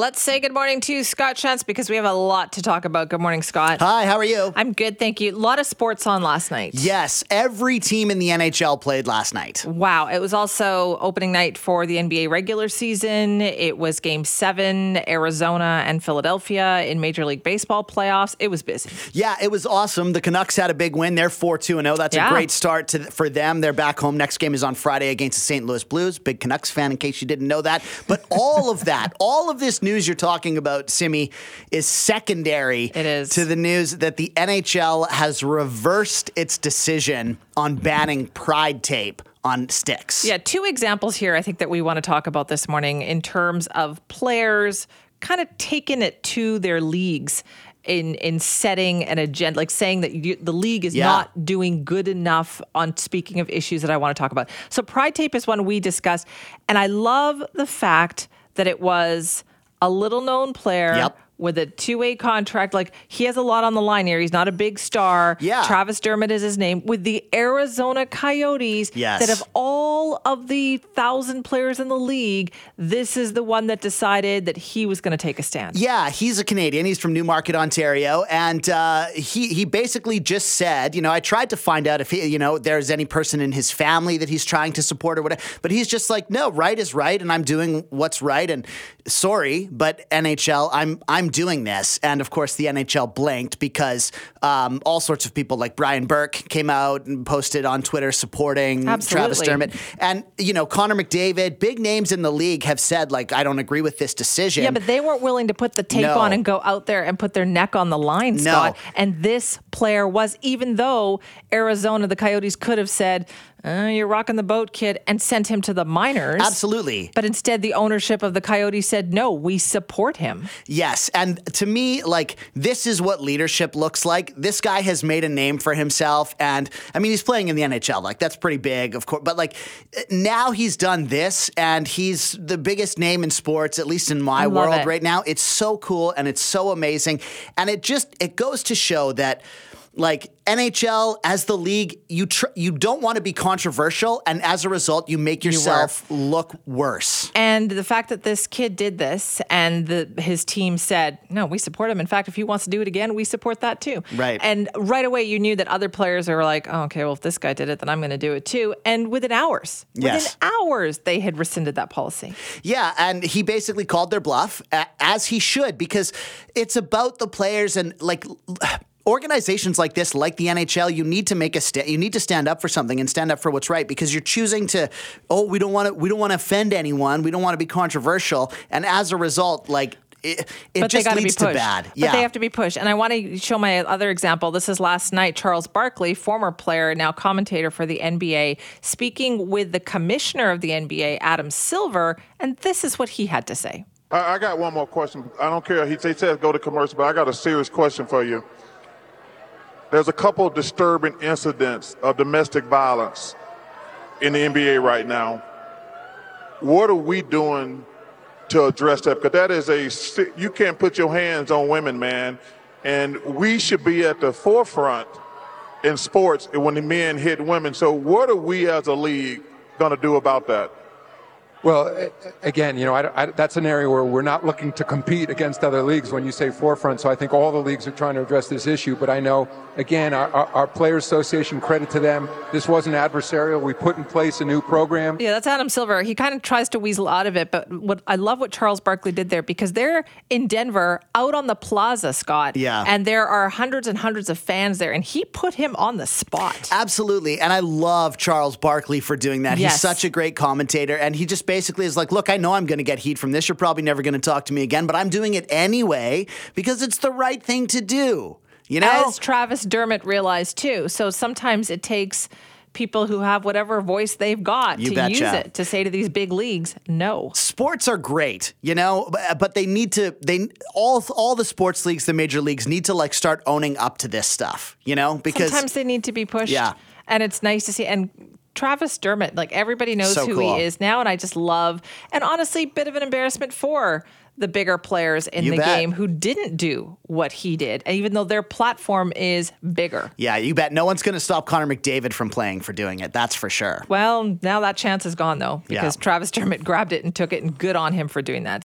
Let's say good morning to Scott Shantz because we have a lot to talk about. Good morning, Scott. Hi, how are you? I'm good, thank you. A lot of sports on last night. Yes, every team in the NHL played last night. Wow. It was also opening night for the NBA regular season. It was game seven, Arizona and Philadelphia in Major League Baseball playoffs. It was busy. Yeah, it was awesome. The Canucks had a big win. They're 4 2 0. That's Yeah. a great start to, for them. They're back home. Next game is on Friday against the St. Louis Blues. Big Canucks fan, in case you didn't know that. But all of that, all of this news you're talking about, Simi, is secondary It is. to the news that the NHL has reversed its decision on banning pride tape on sticks. Yeah, two examples here I think that we want to talk about this morning in terms of players kind of taking it to their leagues in in setting an agenda like saying that you, the league is Yeah. not doing good enough on speaking of issues that I want to talk about. So pride tape is one we discussed and I love the fact that it was a little known player Yep. With a two-way contract like he has a lot on the line here. He's not a big star. Yeah. Travis Dermott is his name with the Arizona Coyotes Yes. that of all of the thousand players in the league, this is the one that decided that he was going to take a stand. Yeah, he's a Canadian. He's from Newmarket, Ontario, and uh, he he basically just said, you know, I tried to find out if he, you know, there's any person in his family that he's trying to support or whatever, but he's just like, no, right is right, and I'm doing what's right, and sorry, but NHL, I'm I'm doing this, and of course the NHL blinked because um, all sorts of people like Brian Burke came out and posted on Twitter supporting Travis Absolutely. Dermott, and you know Connor McDavid, big names in the league have said like, I don't agree with this decision. Yeah, but they weren't willing to put the tape No. on and go out there and put their neck on the line, Scott. And this player was, even though Arizona, the Coyotes could have said, uh, "You're rocking the boat, kid," and sent him to the minors. Absolutely. But instead, the ownership of the Coyotes said, "No, we support him." Yes. And to me, like, this is what leadership looks like. This guy has made a name for himself. And I mean, he's playing in the NHL. Like, that's pretty big, of course. But, like, now he's done this and he's the biggest name in sports, at least in my world it. right now. It's so cool and it's so amazing. And it just, it goes to show that. Like NHL as the league, you tr- you don't want to be controversial, and as a result, you make were. yourself look worse. And the fact that this kid did this and the, his team said, no, we support him. In fact, if he wants to do it again, we support that too. Right. And right away, you knew that other players are like, oh, okay, well, if this guy did it, then I'm going to do it too. And within hours, Yes. within hours, they had rescinded that policy. Yeah, and he basically called their bluff, as he should, because it's about the players and like organizations like this, like the NHL. You need to make a sta- you need to stand up for something and stand up for what's right because you're choosing to. Oh, we don't want to. We don't want to offend anyone. We don't want to be controversial, and as a result, like. It, it but they just got to be leads pushed. to bad. But Yeah, they have to be pushed. And I want to show my other example. This is last night. Charles Barkley, former player, now commentator for the NBA, speaking with the commissioner of the NBA, Adam Silver, and this is what he had to say. I, I got one more question. I don't care. He, he says go to commercial, but I got a serious question for you. There's a couple of disturbing incidents of domestic violence in the NBA right now. What are we doing to address that? Because that is a you can't put your hands on women, man, and we should be at the forefront in sports when the men hit women. So what are we as a league going to do about that? Well, again, you know, I, I, that's an area where we're not looking to compete against other leagues when you say forefront. So I think all the leagues are trying to address this issue. But I know, again, our, our, our Players Association, credit to them, this wasn't adversarial. We put in place a new program. Yeah, that's Adam Silver. He kind of tries to weasel out of it, but what I love what Charles Barkley did there because they're in Denver, out on the plaza, Scott. Yeah. and there are hundreds and hundreds of fans there, and he put him on the spot. Absolutely. And I love Charles Barkley for doing that. Yes. He's such a great commentator. And he just basically is like, look, I know I'm going to get heat from this. You're probably never going to talk to me again, but I'm doing it anyway because it's the right thing to do. You know? As Travis Dermott realized too. So sometimes it takes people who have whatever voice they've got You to use it to say to these big leagues, no. sports are great, you know, but, but they need to they all all the sports leagues, the major leagues need to like start owning up to this stuff, you know, because Sometimes they need to be pushed. Yeah. And it's nice to see. And Travis Dermott, like everybody knows So who cool. he is now. And I just love, and honestly, bit of an embarrassment for the bigger players in You the bet. game who didn't do what he did, even though their platform is bigger. yeah, you bet no one's going to stop Connor McDavid from playing for doing it. That's for sure. Well, now that chance is gone though, because Yeah. Travis Dermott grabbed it and took it, and good on him for doing that.